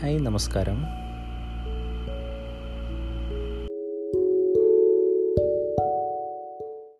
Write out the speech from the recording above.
Hi നമസ്കാരം.